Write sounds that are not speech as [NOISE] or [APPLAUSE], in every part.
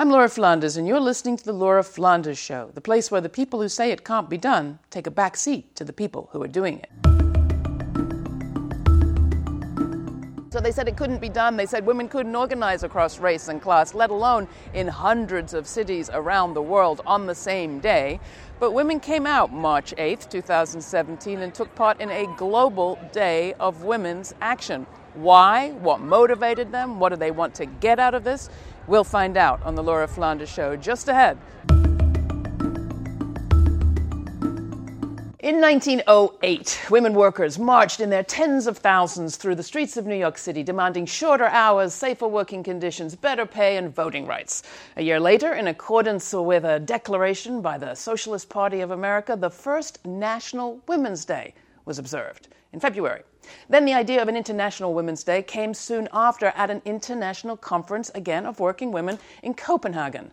I'm Laura Flanders, and you're listening to The Laura Flanders Show, the place where the people who say it can't be done take a back seat to the people who are doing it. So they said it couldn't be done. They said women couldn't organize across race and class, let alone in hundreds of cities around the world on the same day. But women came out March 8th, 2017, and took part in a global day of women's action. Why? What motivated them? What do they want to get out of this? We'll find out on the Laura Flanders Show just ahead. In 1908, women workers marched in their tens of thousands through the streets of New York City, demanding shorter hours, safer working conditions, better pay, and voting rights. A year later, in accordance with a declaration by the Socialist Party of America, the first National Women's Day was observed in February. Then the idea of an International Women's Day came soon after at an international conference, again, of working women in Copenhagen.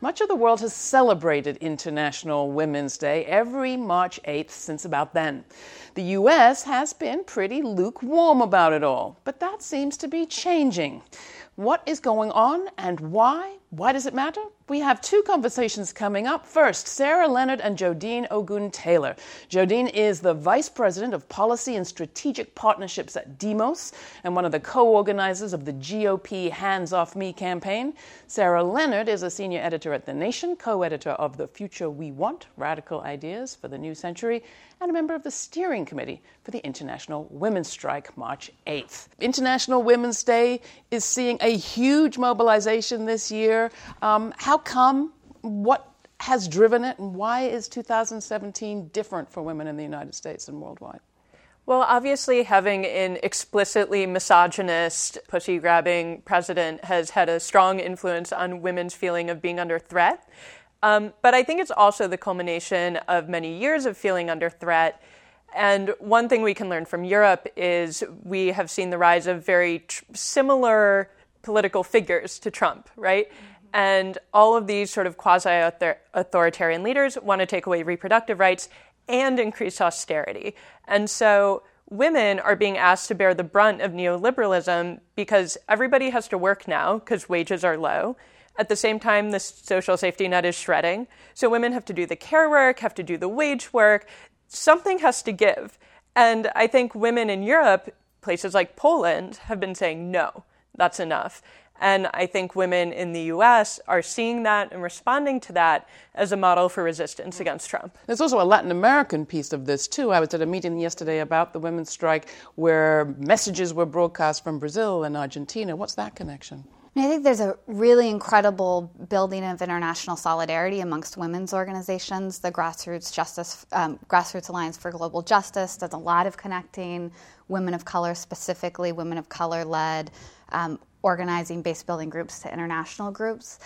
Much of the world has celebrated International Women's Day every March 8th since about then. The U.S. has been pretty lukewarm about it all, but that seems to be changing. What is going on and why? Why does it matter? We have two conversations coming up. First, Sarah Leonard and Jodine Ogun Taylor. Jodeen is the Vice President of Policy and Strategic Partnerships at Demos and one of the co organizers of the GOP Hands Off Me campaign. Sarah Leonard is a senior editor at The Nation, co editor of The Future We Want Radical Ideas for the New Century, and a member of the steering committee for the International Women's Strike March 8th. International Women's Day is seeing a huge mobilization this year. Um, how come? What has driven it, and why is 2017 different for women in the United States and worldwide? Well, obviously, having an explicitly misogynist, pussy grabbing president has had a strong influence on women's feeling of being under threat. Um, but I think it's also the culmination of many years of feeling under threat. And one thing we can learn from Europe is we have seen the rise of very tr- similar political figures to Trump, right? Mm-hmm. And all of these sort of quasi authoritarian leaders want to take away reproductive rights and increase austerity. And so women are being asked to bear the brunt of neoliberalism because everybody has to work now because wages are low. At the same time, the social safety net is shredding. So women have to do the care work, have to do the wage work. Something has to give. And I think women in Europe, places like Poland, have been saying, no, that's enough. And I think women in the US are seeing that and responding to that as a model for resistance against Trump. There's also a Latin American piece of this, too. I was at a meeting yesterday about the women's strike where messages were broadcast from Brazil and Argentina. What's that connection? I think there's a really incredible building of international solidarity amongst women's organizations. The Grassroots Justice, um, Grassroots Alliance for Global Justice does a lot of connecting women of color, specifically women of color led um, organizing base building groups to international groups.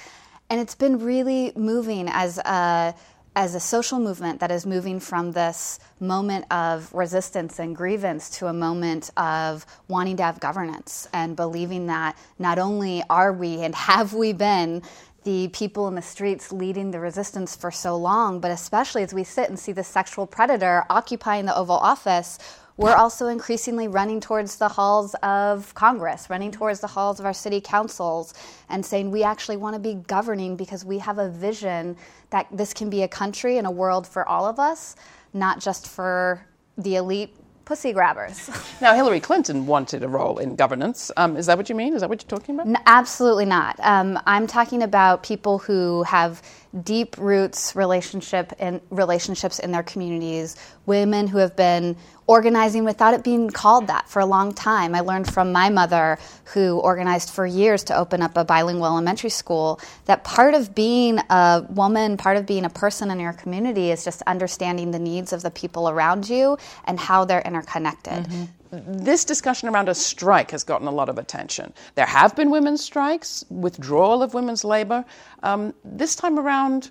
And it's been really moving as a as a social movement that is moving from this moment of resistance and grievance to a moment of wanting to have governance and believing that not only are we and have we been the people in the streets leading the resistance for so long, but especially as we sit and see the sexual predator occupying the Oval Office, we're also increasingly running towards the halls of Congress, running towards the halls of our city councils, and saying we actually want to be governing because we have a vision that this can be a country and a world for all of us, not just for the elite pussy grabbers. [LAUGHS] Now, Hillary Clinton wanted a role in governance. Um, is that what you mean? Is that what you're talking about? No, absolutely not. Um, I'm talking about people who have deep roots relationship in relationships in their communities, women who have been organizing without it being called that for a long time. I learned from my mother, who organized for years to open up a bilingual elementary school, that part of being a woman, part of being a person in your community is just understanding the needs of the people around you and how they're interconnected. Mm-hmm this discussion around a strike has gotten a lot of attention. There have been women's strikes, withdrawal of women's labor. Um, this time around,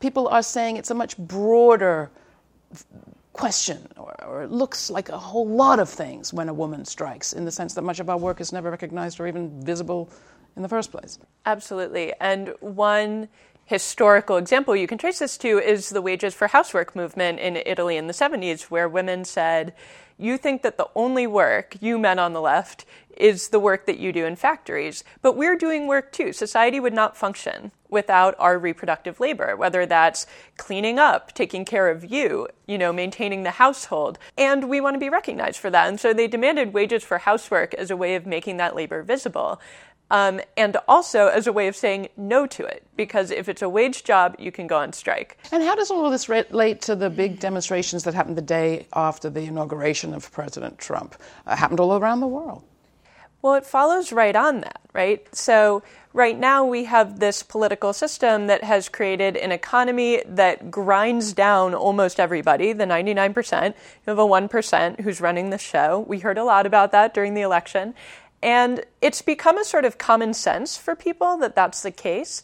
people are saying it's a much broader question or, or, it looks like a whole lot of things when a woman strikes in the sense that much of our work is never recognized or even visible in the first place. Absolutely. And one historical example you can trace this to is the wages for housework movement in Italy in the 70s, where women said, You think that the only work, you men on the left, is the work that you do in factories. But we're doing work too. Society would not function without our reproductive labor, whether that's cleaning up, taking care of you, you know, maintaining the household. And we want to be recognized for that. And so they demanded wages for housework as a way of making that labor visible. Um, and also as a way of saying no to it, because if it's a wage job, you can go on strike. And how does all of this relate to the big demonstrations that happened the day after the inauguration of President Trump? Uh, happened all around the world. Well, it follows right on that, right? So, right now we have this political system that has created an economy that grinds down almost everybody, the 99%. You have a 1% who's running the show. We heard a lot about that during the election. And it's become a sort of common sense for people that that's the case.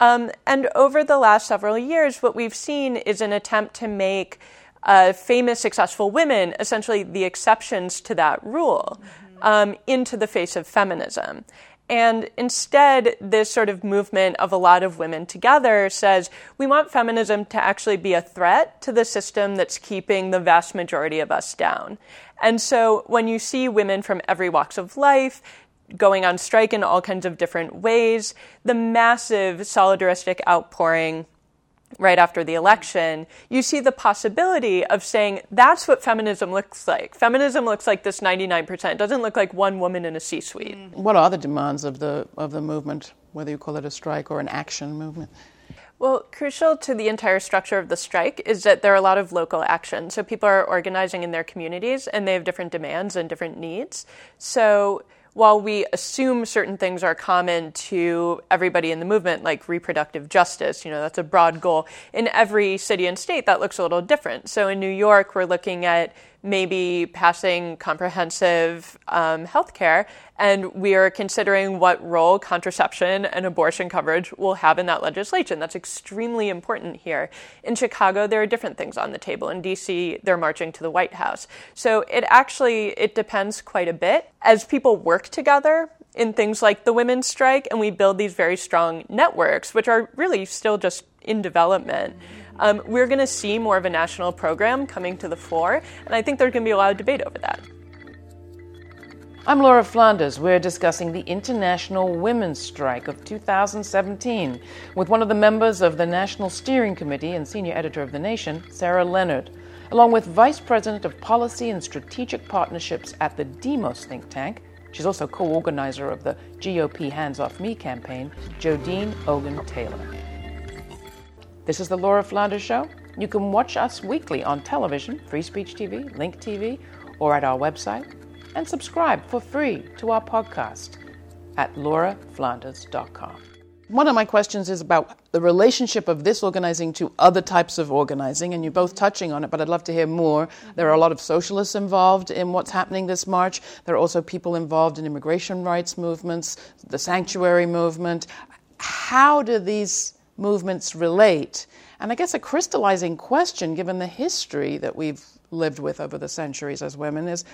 Um, and over the last several years, what we've seen is an attempt to make uh, famous, successful women essentially the exceptions to that rule mm-hmm. um, into the face of feminism. And instead, this sort of movement of a lot of women together says we want feminism to actually be a threat to the system that's keeping the vast majority of us down. And so when you see women from every walks of life going on strike in all kinds of different ways, the massive solidaristic outpouring right after the election, you see the possibility of saying that's what feminism looks like. Feminism looks like this 99%. It doesn't look like one woman in a C-suite. Mm. What are the demands of the of the movement, whether you call it a strike or an action movement? Well, crucial to the entire structure of the strike is that there are a lot of local action. So people are organizing in their communities and they have different demands and different needs. So while we assume certain things are common to everybody in the movement, like reproductive justice, you know, that's a broad goal, in every city and state that looks a little different. So in New York, we're looking at maybe passing comprehensive um, health care, and we are considering what role contraception and abortion coverage will have in that legislation. That's extremely important here. In Chicago, there are different things on the table. In DC, they're marching to the White House. So it actually it depends quite a bit as people work together in things like the women's strike, and we build these very strong networks, which are really still just in development um, we're going to see more of a national program coming to the fore, and I think there's going to be a lot of debate over that. I'm Laura Flanders. We're discussing the International Women's Strike of 2017 with one of the members of the National Steering Committee and senior editor of The Nation, Sarah Leonard, along with Vice President of Policy and Strategic Partnerships at the Demos think tank. She's also co organizer of the GOP Hands Off Me campaign, Jodine Ogen Taylor. This is the Laura Flanders Show. You can watch us weekly on television, Free Speech TV, Link TV, or at our website, and subscribe for free to our podcast at lauraflanders.com. One of my questions is about the relationship of this organizing to other types of organizing, and you're both touching on it, but I'd love to hear more. There are a lot of socialists involved in what's happening this March. There are also people involved in immigration rights movements, the sanctuary movement. How do these movements relate. And I guess a crystallizing question, given the history that we've lived with over the centuries as women, is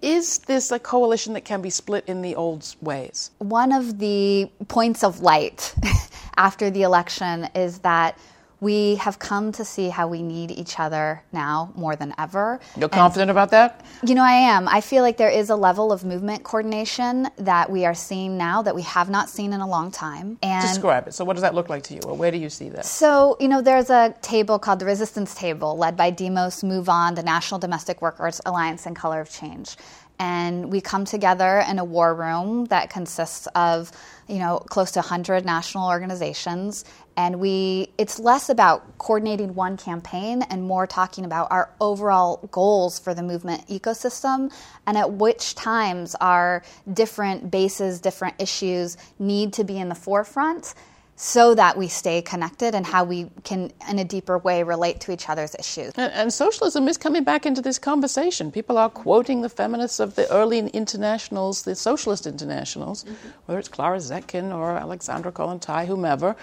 is this a coalition that can be split in the old ways? One of the points of light [LAUGHS] after the election is that we have come to see how we need each other now more than ever. You're confident about that? You know, I am. I feel like there is a level of movement coordination that we are seeing now that we have not seen in a long time. And Describe it. So, what does that look like to you, or where do you see that? So, you know, there's a table called the Resistance Table, led by Demos MoveOn, the National Domestic Workers Alliance, and Color of Change and we come together in a war room that consists of you know close to 100 national organizations. And we it's less about coordinating one campaign and more talking about our overall goals for the movement ecosystem and at which times our different bases different issues need to be in the forefront so that we stay connected and how we can, in a deeper way, relate to each other's issues. And, and, socialism is coming back into this conversation. People are quoting the feminists of the early internationals, the socialist internationals, mm-hmm. whether it's Clara Zetkin or Alexandra Kollontai, whomever.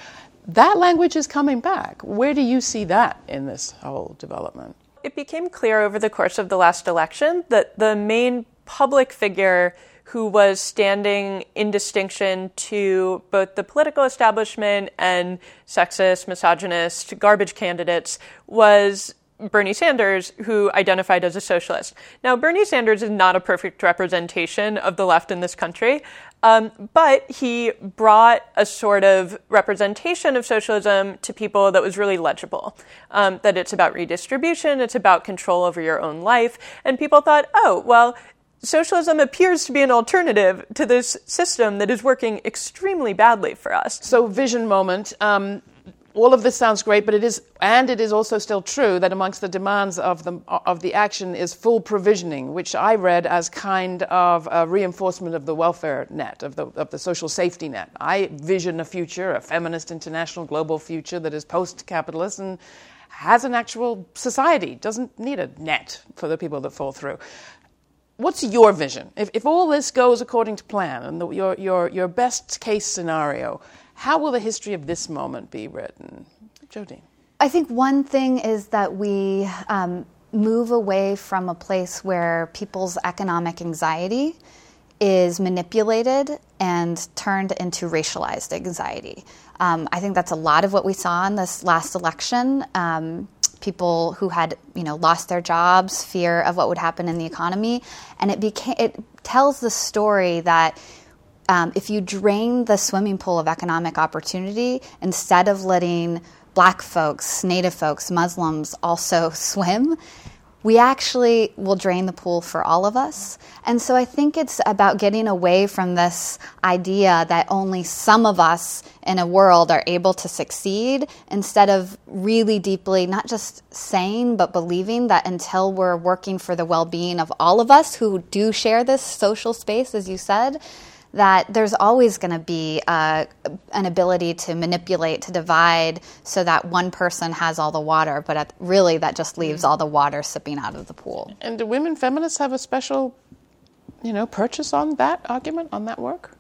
That language is coming back. Where do you see that in this whole development? It became clear over the course of the last election that the main public figure who was standing in distinction to both the political establishment and sexist, misogynist, garbage candidates was Bernie Sanders, who identified as a socialist. Now, Bernie Sanders is not a perfect representation of the left in this country, um, but he brought a sort of representation of socialism to people that was really legible. Um, that it's about redistribution, it's about control over your own life, and people thought, oh, well, socialism appears to be an alternative to this system that is working extremely badly for us. So, vision moment. Um, all of this sounds great, but it is, and it is also still true that amongst the demands of the, of the action is full provisioning, which I read as kind of a reinforcement of the welfare net, of the, of the social safety net. I vision a future, a feminist, international, global future that is post capitalist and has an actual society, doesn't need a net for the people that fall through. What's your vision? If, if all this goes according to plan and the, your, your, your best case scenario, how will the history of this moment be written? Jodeen. I think one thing is that we um, move away from a place where people's economic anxiety is manipulated and turned into racialized anxiety. Um, I think that's a lot of what we saw in this last election. Um, people who had, you know, lost their jobs, fear of what would happen in the economy, and it became it tells the story that um, if you drain the swimming pool of economic opportunity instead of letting black folks, native folks, Muslims also [LAUGHS] swim, we actually will drain the pool for all of us. And so I think it's about getting away from this idea that only some of us in a world are able to succeed instead of really deeply not just saying but believing that until we're working for the well-being of all of us who do share this social space as you said that there's always going to be uh, an ability to manipulate, to divide, so that one person has all the water, but at, really that just leaves all the water sipping out of the pool. And do women feminists have a special, you know, purchase on that argument, on that work?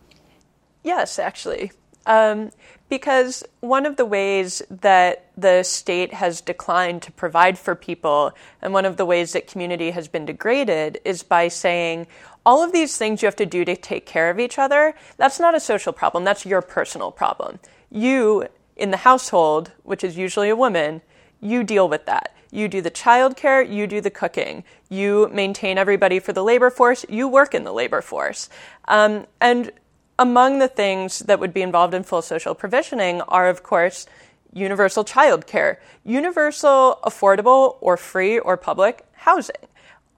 Yes, actually. Um, because one of the ways that the state has declined to provide for people, and one of the ways that community has been degraded, is by saying, all of these things you have to do to take care of each other, that's not a social problem, that's your personal problem. You, in the household, which is usually a woman, you deal with that. You do the childcare, you do the cooking, you maintain everybody for the labor force, you work in the labor force. Um, and among the things that would be involved in full social provisioning are, of course, universal childcare, universal, affordable, or free or public housing.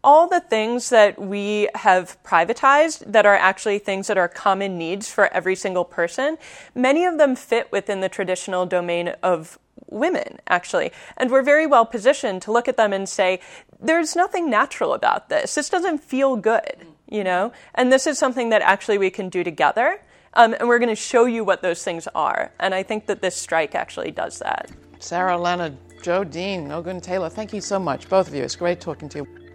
All the things that we have privatized that are actually things that are common needs for every single person, many of them fit within the traditional domain of women, actually. And we're very well positioned to look at them and say, there's nothing natural about this. This doesn't feel good you know? And this is something that actually we can do together. Um, and we're going to show you what those things are. And I think that this strike actually does that. Sarah Leonard, Dean, Olguín-Tayler, thank you so much, both of you. It's great talking to you.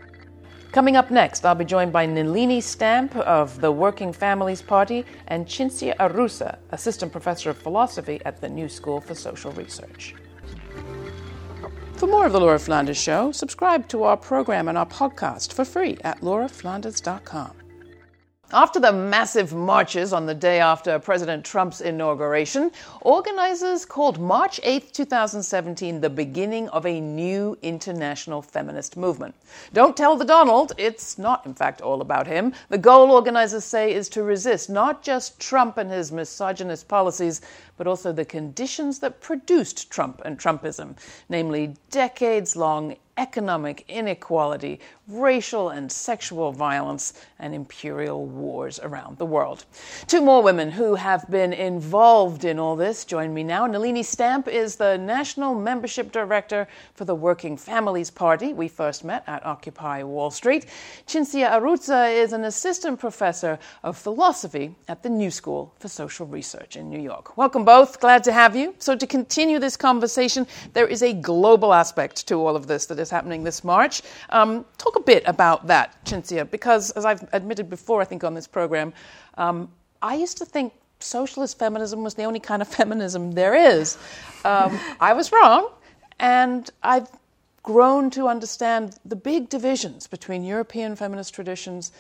Coming up next, I'll be joined by Nelini Stamp of the Working Families Party and Cinzia Arruzza, Assistant Professor of Philosophy at the New School for Social Research. For more of The Laura Flanders Show, subscribe to our program and our podcast for free at lauraflanders.com. After the massive marches on the day after President Trump's inauguration, organizers called March 8, 2017, the beginning of a new international feminist movement. Don't tell the Donald, it's not, in fact, all about him. The goal, organizers say, is to resist not just Trump and his misogynist policies, but also the conditions that produced Trump and Trumpism, namely decades long economic inequality, racial and sexual violence, and imperial wars around the world. Two more women who have been involved in all this join me now. Nelini Stamp is the National Membership Director for the Working Families Party. We first met at Occupy Wall Street. Cinzia Arruzza is an assistant professor of philosophy at the New School for Social Research in New York. Welcome both. Glad to have you. So, to continue this conversation, there is a global aspect to all of this that is happening this March. Um, talk a bit about that, Cinzia, because as I've admitted before, I think on this program, um, I used to think socialist feminism was the only kind of [LAUGHS] feminism there is. Um, I was wrong, and I've grown to understand the big divisions between European feminist traditions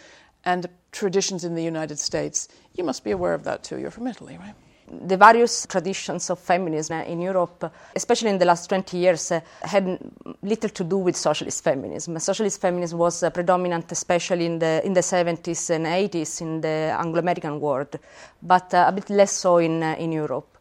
and traditions in the United States. You must be aware of that too. You're from Italy, right? The various traditions of feminism in Europe, especially in the last 20 years, uh, had little to do with socialist feminism. Socialist feminism was uh, predominant, especially in the, in the 70s and 80s in the Anglo American world, but uh, a bit less so in, in Europe.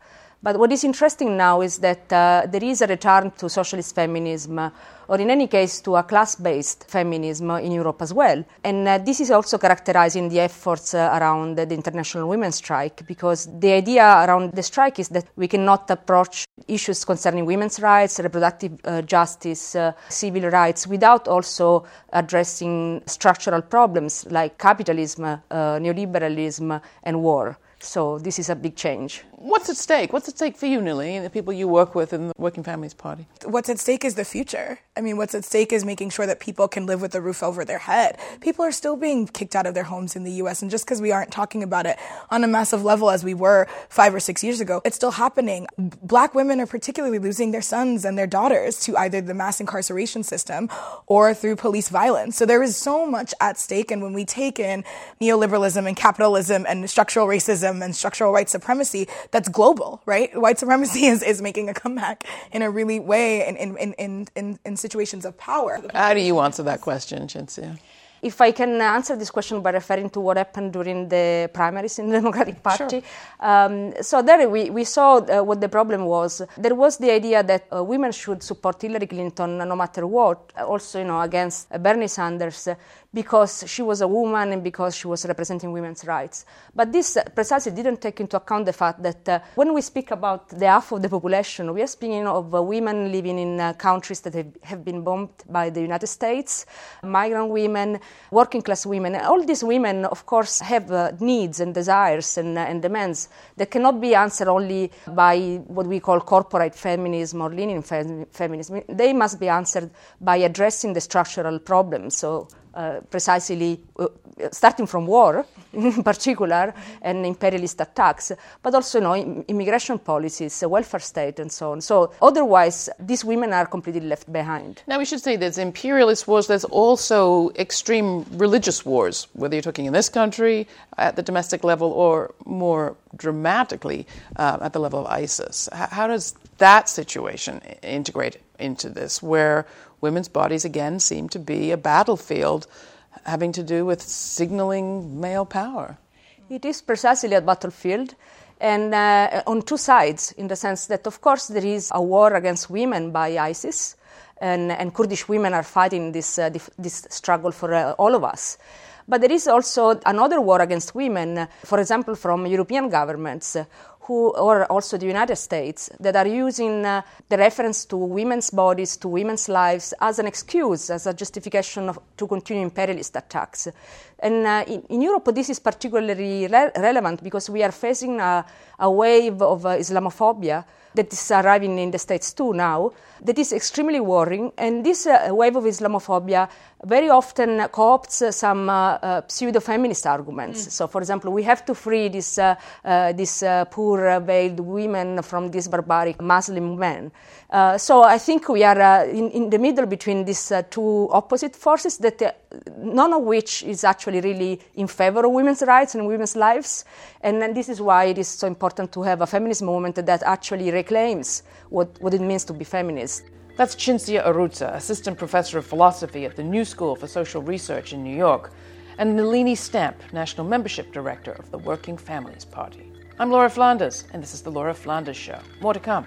But what is interesting now is that uh, there is a return to socialist feminism, or in any case to a class based feminism in Europe as well. And uh, this is also characterizing the efforts uh, around the International Women's Strike, because the idea around the strike is that we cannot approach issues concerning women's rights, reproductive uh, justice, uh, civil rights, without also addressing structural problems like capitalism, neoliberalism, and war. So this is a big change. What's at stake? What's at stake for you, Nelini, and the people you work with in the Working Families Party? What's at stake is the future. I mean, what's at stake is making sure that people can live with a roof over their head. People are still being kicked out of their homes in the U.S., and just because we aren't talking about it on a massive level as we were five or six years ago, it's still happening. Black women are particularly losing their sons and their daughters to either the mass incarceration system or through police violence. So there is so much at stake, and when we take in neoliberalism and capitalism and structural racism and structural white supremacy, that's global, right? White supremacy [LAUGHS] is, is making a comeback in a really way in, in, in, in, in situations of power. How do you answer that question, Cinzia? If I can answer this question by referring to what happened during the primaries in the [LAUGHS] Democratic Party. Sure. Um, so there we, we saw uh, what the problem was. There was the idea that uh, women should support Hillary Clinton no matter what, also you know against Bernie Sanders because she was a woman and because she was representing women's rights. But this precisely didn't take into account the fact that uh, when we speak about the half of the population, we are speaking of uh, women living in uh, countries that have, have, been bombed by the United States, migrant women, working class women. All these women, of course, have uh, needs and desires and, uh, and, demands that cannot be answered only by what we call corporate feminism or leaning fem- feminism. They must be answered by addressing the structural problems. So uh, precisely uh, starting from war [LAUGHS] in particular and imperialist attacks, but also you know, immigration policies, welfare state, and so on. So otherwise, these women are completely left behind. Now we should say there's imperialist wars. There's also extreme religious wars, whether you're talking in this country at the domestic level or more dramatically uh, at the level of ISIS. How does that situation integrate into this, where women's bodies again seem to be a battlefield having to do with signaling male power. It is precisely a battlefield, and uh, on two sides, in the sense that, of course, there is a war against women by ISIS, and, and Kurdish women are fighting this, uh, this struggle for uh, all of us. But there is also another war against women, for example, from European governments who, or also the United States, that are using uh, the reference to women's bodies, to women's lives, as an excuse, as a justification of, to continue imperialist attacks. And uh, in, in, Europe, this is particularly re- relevant because we are facing a, a wave of uh, Islamophobia that is arriving in the States too now, that is extremely worrying. And this uh, wave of Islamophobia very often co-opts some uh, uh, pseudo-feminist arguments. Mm. So, for example, we have to free these uh, uh, these poor veiled women from these barbaric Muslim men. Uh, so, I think we are uh, in, in, the middle between these uh, two opposite forces that none of which is actually really in favor of women's rights and women's lives. And, this is why it is so important to have a feminist movement that actually reclaims what, what it means to be feminist. That's Cinzia Arruzza, assistant professor of philosophy at the New School for Social Research in New York, and Nelini Stamp, national membership director of the Working Families Party. I'm Laura Flanders, and this is the Laura Flanders Show. More to come.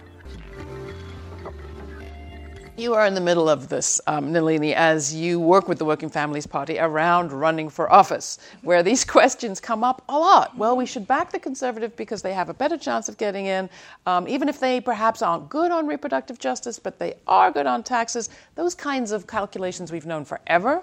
You are in the middle of this, um, Nelini, as you work with the Working Families Party around running for office, where these [LAUGHS] questions come up a lot. Well, we should back the conservative because they have a better chance of getting in, um, even if they perhaps aren't good on reproductive justice, but they are good on taxes. Those kinds of calculations we've known forever.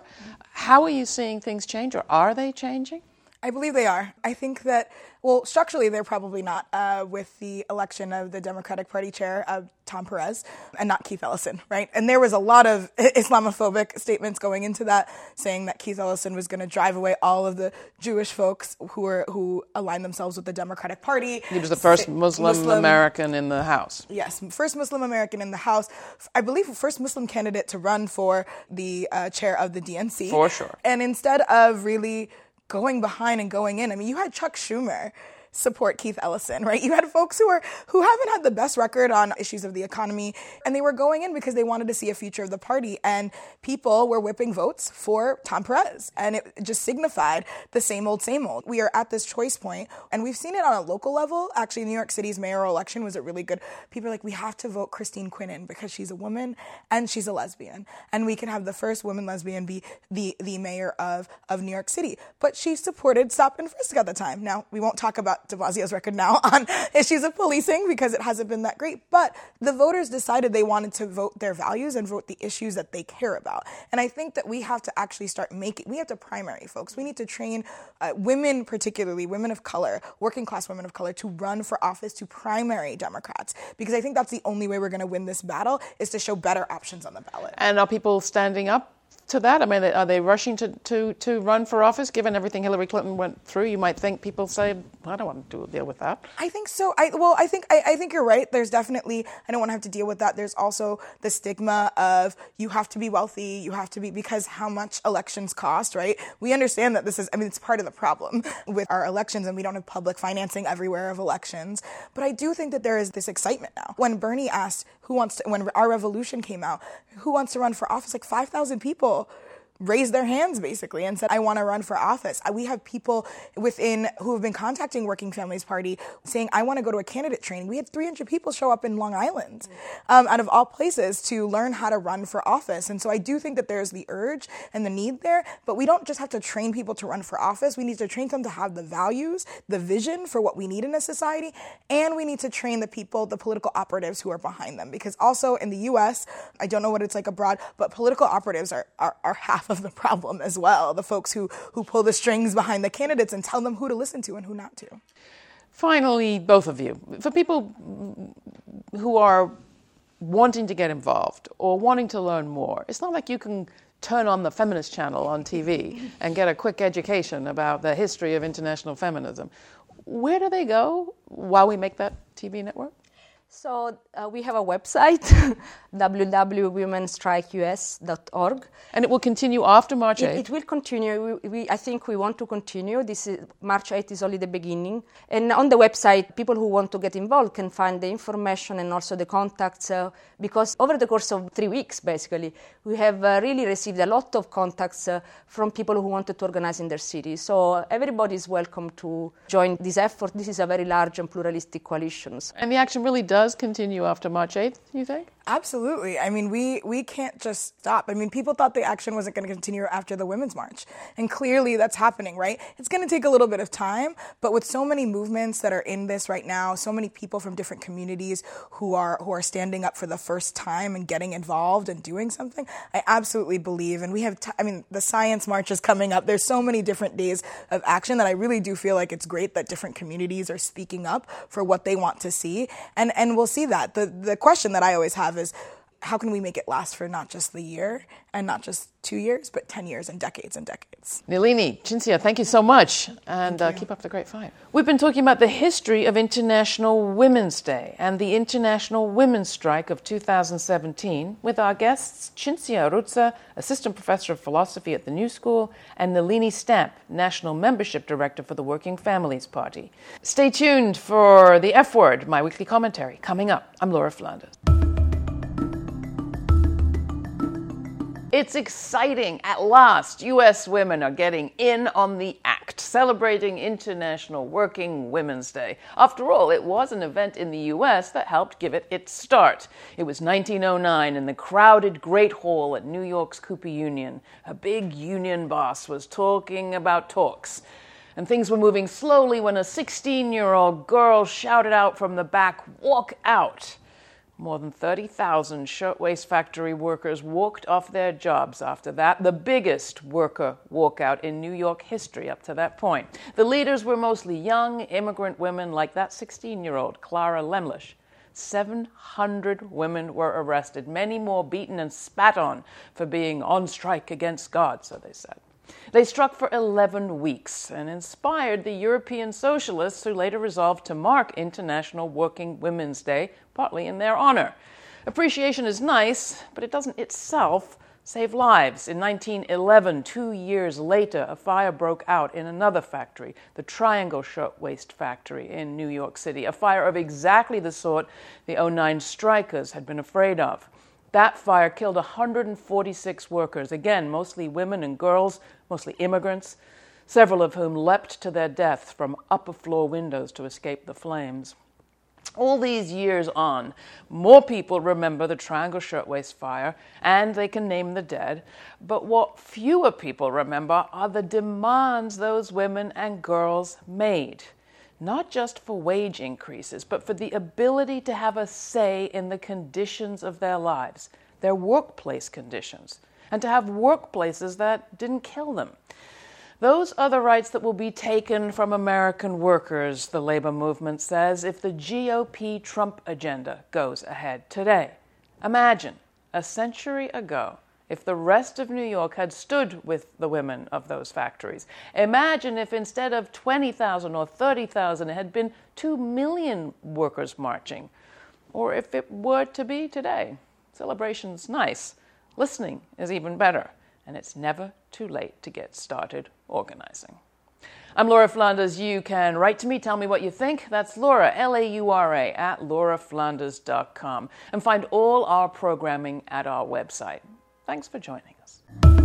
How are you seeing things change, or are they changing? I believe they are. I think that, well, structurally, they're probably not uh, with the election of the Democratic Party chair, uh, Tom Perez, and not Keith Ellison, right? And there was a lot of [LAUGHS] Islamophobic statements going into that, saying that Keith Ellison was going to drive away all of the Jewish folks who were who aligned themselves with the Democratic Party. He was the first Muslim, Muslim American in the House. Yes, first Muslim American in the House. I believe first Muslim candidate to run for the uh, chair of the DNC. For sure. And instead of really going behind and going in. I mean, you had Chuck Schumer support Keith Ellison, right? You had folks who are who haven't had the best record on issues of the economy, and they were going in because they wanted to see a future of the party, and people were whipping votes for Tom Perez, and it just signified the same old, same old. We are at this choice point, and we've seen it on a local level. Actually, New York City's mayoral election was a really good. People are like, we have to vote Christine Quinn in because she's a woman and she's a lesbian, and we can have the first woman lesbian be the the mayor of of New York City. But she supported stop and frisk at the time. Now we won't talk about de Blasio's record now [LAUGHS] on issues of policing because it hasn't been that great. But the voters decided they wanted to vote their values and vote the issues that they care about. And I think that we have to actually start making, we have to primary folks. We need to train uh, women, particularly women of color, working class women of color, to run for office, to primary Democrats. Because I think that's the only way we're going to win this battle is to show better options on the ballot. And are people standing up to that? I mean, are they rushing to, to, to run for office given everything Hillary Clinton went through? You might think people say, I don't want to deal with that. I think so. I, well, I think I, I think you're right. There's definitely I don't want to have to deal with that. There's also the stigma of you have to be wealthy, you have to be because how much elections cost, right? We understand that this is I mean it's part of the problem with our elections and we don't have public financing everywhere of elections. But I do think that there is this excitement now. When Bernie asked who wants to when our revolution came out, who wants to run for office like 5,000 people people raised their hands basically and said, I want to run for office. We have people within who have been contacting Working Families Party saying, I want to go to a candidate training. We had 300 people show up in Long Island um, out of all places to learn how to run for office. And so I do think that there's the urge and the need there, but we don't just have to train people to run for office. We need to train them to have the values, the vision for what we need in a society, and we need to train the people, the political operatives who are behind them. Because also in the US, I don't know what it's like abroad, but political operatives are, are, are half of the problem as well. The folks who, who pull the strings behind the candidates and tell them who to listen to and who not to. Finally, both of you, for people who are wanting to get involved or wanting to learn more, it's not like you can turn on the feminist channel on TV [LAUGHS] and get a quick education about the history of international feminism. Where do they go while we make that TV network? So uh, we have a website, [LAUGHS] www.womenstrikeus.org. And it will continue after March 8th? It, it will continue. We, we, I think we want to continue. This is, March 8th is only the beginning. And on the website, people who want to get involved can find the information and also the contacts. Uh, because over the course of three weeks, basically, we have uh, really received a lot of contacts uh, from people who wanted to organize in their city. So everybody is welcome to join this effort. This is a very large and pluralistic coalition. And the action really does continue after March 8th, you think? Absolutely. I mean, we, we can't just stop. I mean, people thought the action wasn't going to continue after the Women's March. And clearly that's happening, right? It's going to take a little bit of time, but with so many movements that are in this right now, so many people from different communities who are, who are standing up for the first time and getting involved and doing something, I absolutely believe. And we have, t- I mean, the Science March is coming up. There's so many different days of action that I really do feel like it's great that different communities are speaking up for what they want to see. And, and we'll see that. The, the question that I always have is, how can we make it last for not just the year and not just two years, but 10 years and decades and decades? Nelini, Cinzia, thank you so much and uh, keep up the great fight. We've been talking about the history of International Women's Day and the International Women's Strike of 2017 with our guests Cinzia Arruzza, Assistant Professor of Philosophy at the New School, and Nelini Stamp, National Membership Director for the Working Families Party. Stay tuned for the F Word, my weekly commentary, coming up. I'm Laura Flanders. It's exciting. At last, U.S. women are getting in on the act, celebrating International Working Women's Day. After all, it was an event in the U.S. that helped give it its start. It was 1909 in the crowded Great Hall at New York's Cooper Union. A big union boss was talking about talks. And things were moving slowly when a 16 year old girl shouted out from the back, Walk out! More than 30,000 shirtwaist factory workers walked off their jobs after that, the biggest worker walkout in New York history up to that point. The leaders were mostly young immigrant women like that 16 year old, Clara Lemlich. 700 women were arrested, many more beaten and spat on for being on strike against God, so they said. They struck for 11 weeks and inspired the European socialists who later resolved to mark International Working Women's Day, partly in their honor. Appreciation is nice, but it doesn't itself save lives. In 1911, two years later, a fire broke out in another factory, the Triangle Shirtwaist Factory in New York City, a fire of exactly the sort the 09 strikers had been afraid of. That fire killed 146 workers, again, mostly women and girls, mostly immigrants, several of whom leapt to their deaths from upper floor windows to escape the flames. All these years on, more people remember the Triangle Shirtwaist Fire and they can name the dead. But what fewer people remember are the demands those women and girls made, not just for wage increases, but for the ability to have a say in the conditions of their lives, their workplace conditions, and to have workplaces that didn't kill them. Those are the rights that will be taken from American workers, the labor movement says, if the GOP Trump agenda goes ahead today. Imagine a century ago if the rest of New York had stood with the women of those factories. Imagine if instead of 20,000 or 30,000, it had been 2 million workers marching. Or if it were to be today. Celebration's nice. Listening is even better and it's never too late to get started organizing. I'm Laura Flanders. You can write to me, tell me what you think. That's Laura, L A U R A, at lauraflanders.com. And find all our programming at our website. Thanks for joining us.